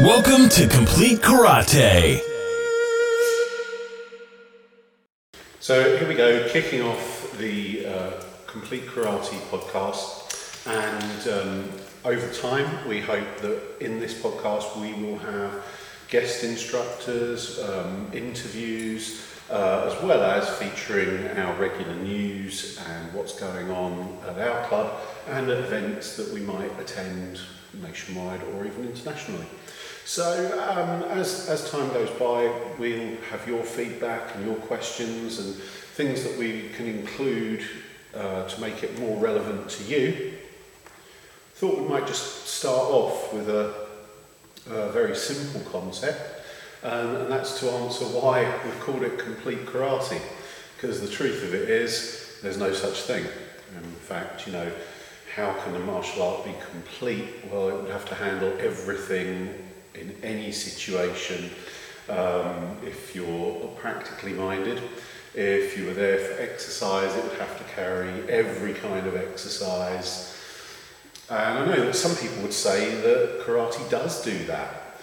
Welcome to Complete Karate. So here we go, kicking off the uh, Complete Karate podcast. And um, over time, we hope that in this podcast we will have guest instructors, um, interviews, uh, as well as featuring our regular news and what's going on at our club and events that we might attend nationwide or even internationally. So um, as, as time goes by, we'll have your feedback and your questions and things that we can include uh, to make it more relevant to you. Thought we might just start off with a, a very simple concept, um, and that's to answer why we've called it complete karate. Because the truth of it is, there's no such thing. In fact, you know, how can a martial art be complete? Well, it would have to handle everything in any situation um, if you're practically minded. If you were there for exercise, it would have to carry every kind of exercise. And I know that some people would say that karate does do that,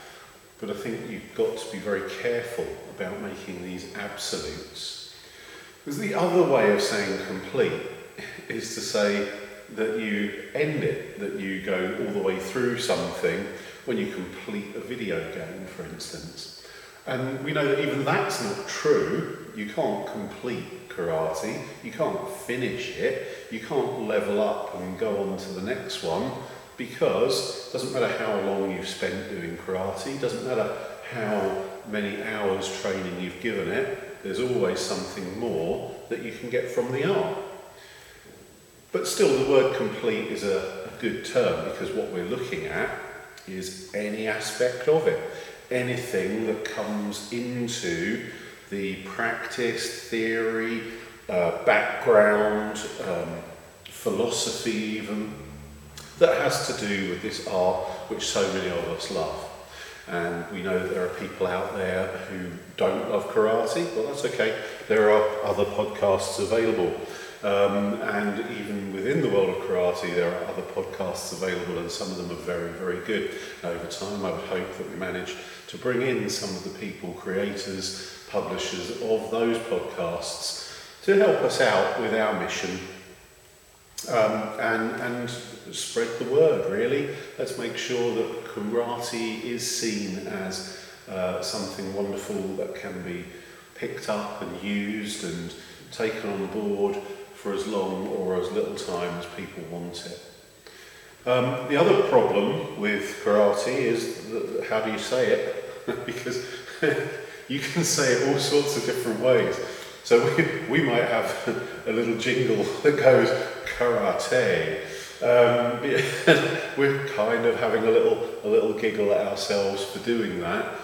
but I think you've got to be very careful about making these absolutes. Because the other way of saying complete is to say that you end it, that you go all the way through something when you complete a video game, for instance. And we know that even that's not true. You can't complete karate, you can't finish it, you can't level up and go on to the next one because it doesn't matter how long you've spent doing karate, doesn't matter how many hours training you've given it, there's always something more that you can get from the art. But still, the word complete is a, a good term because what we're looking at is any aspect of it, anything that comes into the practice, theory, uh, background, um, philosophy, even that has to do with this art which so many of us love. And we know that there are people out there who don't love karate. Well, that's okay. There are other podcasts available. Um, and even within the world of karate, there are other podcasts available, and some of them are very, very good. Over time, I would hope that we manage to bring in some of the people, creators, publishers of those podcasts to help us out with our mission um, and, and spread the word, really. Let's make sure that karate is seen as uh, something wonderful that can be picked up and used and taken on board for as long or as little time as people want it. Um, the other problem with karate is that, how do you say it? because you can say it all sorts of different ways. So we, we might have a little jingle that goes karate. Um, we're kind of having a little a little giggle at ourselves for doing that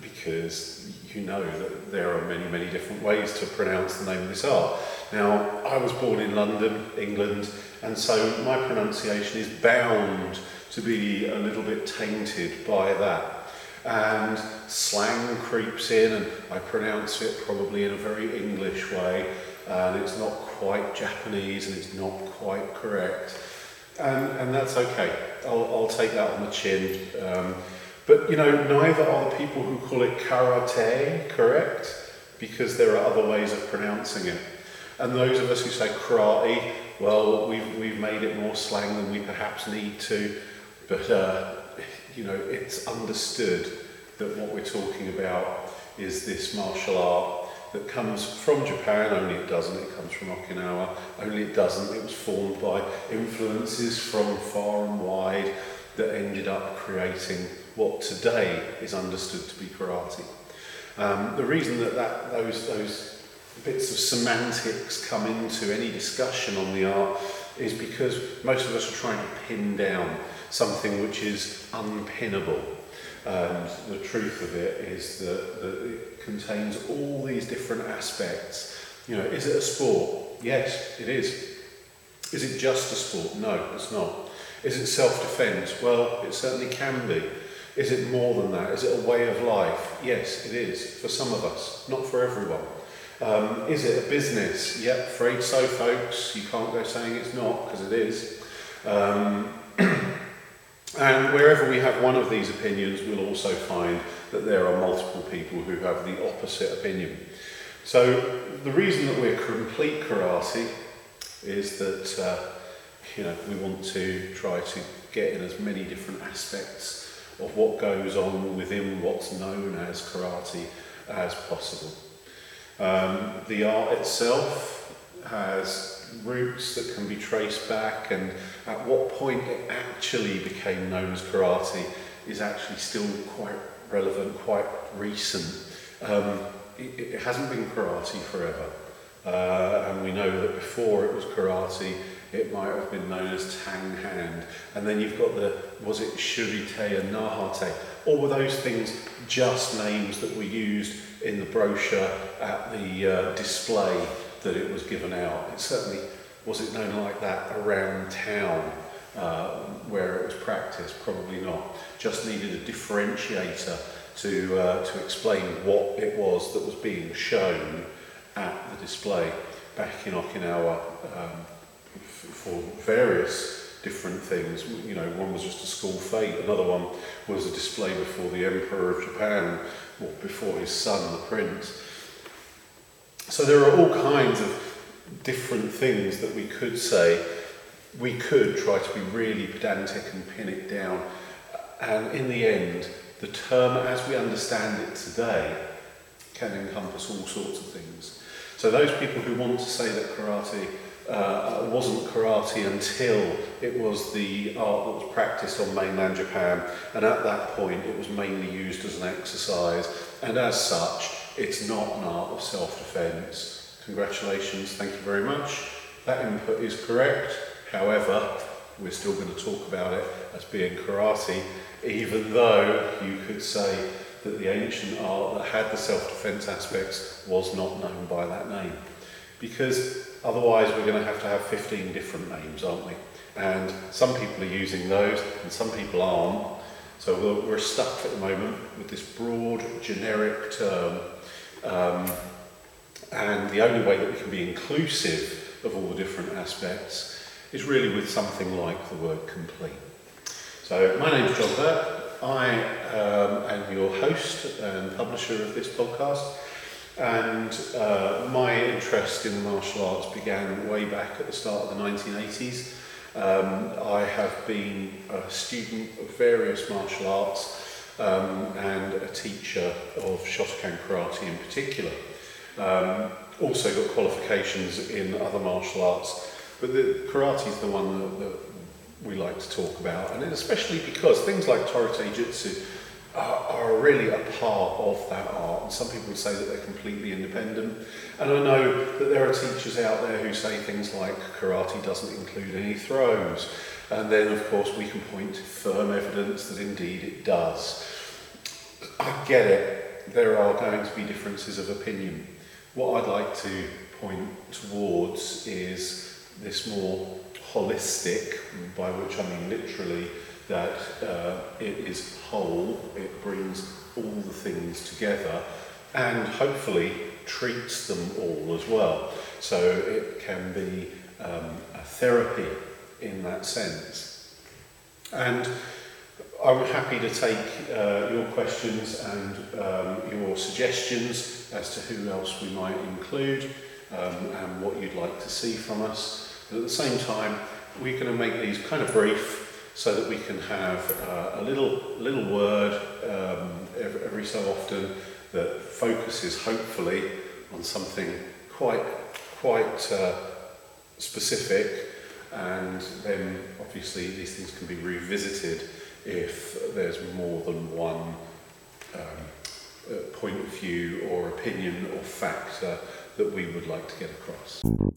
because you know that there are many many different ways to pronounce the name of this art. Now, I was born in London, England, and so my pronunciation is bound to be a little bit tainted by that. And slang creeps in, and I pronounce it probably in a very English way, and it's not quite Japanese and it's not quite correct. And, and that's okay. I'll, I'll take that on the chin. Um, but you know, neither are the people who call it karate correct, because there are other ways of pronouncing it. And those of us who say karate, well, we've, we've made it more slang than we perhaps need to, but uh, you know, it's understood that what we're talking about is this martial art that comes from Japan, only it doesn't, it comes from Okinawa, only it doesn't, it was formed by influences from far and wide that ended up creating what today is understood to be karate. Um, the reason that, that those, those bits of semantics come into any discussion on the art is because most of us are trying to pin down something which is unpinnable. And the truth of it is that, that it contains all these different aspects. You know, is it a sport? Yes, it is. Is it just a sport? No, it's not. Is it self-defense? Well, it certainly can be. Is it more than that? Is it a way of life? Yes, it is, for some of us, not for everyone. Um, is it a business? Yep, afraid so, folks. You can't go saying it's not, because it is. Um, And wherever we have one of these opinions, we'll also find that there are multiple people who have the opposite opinion. So the reason that we're complete karate is that uh, you know we want to try to get in as many different aspects of what goes on within what's known as karate as possible. Um, the art itself has roots that can be traced back and at what point it actually became known as karate is actually still quite relevant, quite recent. Um, it, it hasn't been karate forever. Uh, and we know that before it was karate, it might have been known as Tang Hand. And then you've got the, was it Shurite and Nahate? All of those things just names that were used in the brochure at the uh, display that it was given out. It certainly was it known like that around town uh, where it was practiced? Probably not. Just needed a differentiator to, uh, to explain what it was that was being shown at the display back in Okinawa um, for various different things. You know, one was just a school fete, another one was a display before the Emperor of Japan, or before his son, the Prince. So there are all kinds of different things that we could say. We could try to be really pedantic and pin it down. And in the end, the term as we understand it today can encompass all sorts of things. So those people who want to say that karate uh, wasn't karate until it was the art that was practiced on mainland Japan, and at that point it was mainly used as an exercise, and as such, it's not an art of self-defense. Congratulations, thank you very much. That input is correct. However, we're still going to talk about it as being karate, even though you could say that the ancient art that had the self-defense aspects was not known by that name. Because otherwise we're going to have to have 15 different names, aren't we? And some people are using those and some people aren't. So we're stuck at the moment with this broad, generic term. Um, and the only way that we can be inclusive of all the different aspects is really with something like the word complete. So my name is John Burke. I um, am your host and publisher of this podcast. And uh, my interest in the martial arts began way back at the start of the 1980s. Um, I have been a student of various martial arts um, and a teacher of Shotokan karate in particular. Um, also got qualifications in other martial arts, but the karate is the one that, that we like to talk about, and especially because things like Torite Jitsu are, really a part of that art, and some people would say that they're completely independent. And I know that there are teachers out there who say things like karate doesn't include any throws, and then of course we can point to firm evidence that indeed it does. I get it, there are going to be differences of opinion. What I'd like to point towards is this more holistic, by which I mean literally that uh, it is whole, it brings all the things together, and hopefully treats them all as well. So it can be um, a therapy in that sense. And I'm happy to take uh, your questions and um, your suggestions as to who else we might include um, and what you'd like to see from us. But at the same time, we're going to make these kind of brief so that we can have uh, a little, little word um, every, every so often that focuses hopefully on something quite, quite uh, specific and then obviously these things can be revisited if there's more than one um, uh, point of view or opinion or factor that we would like to get across.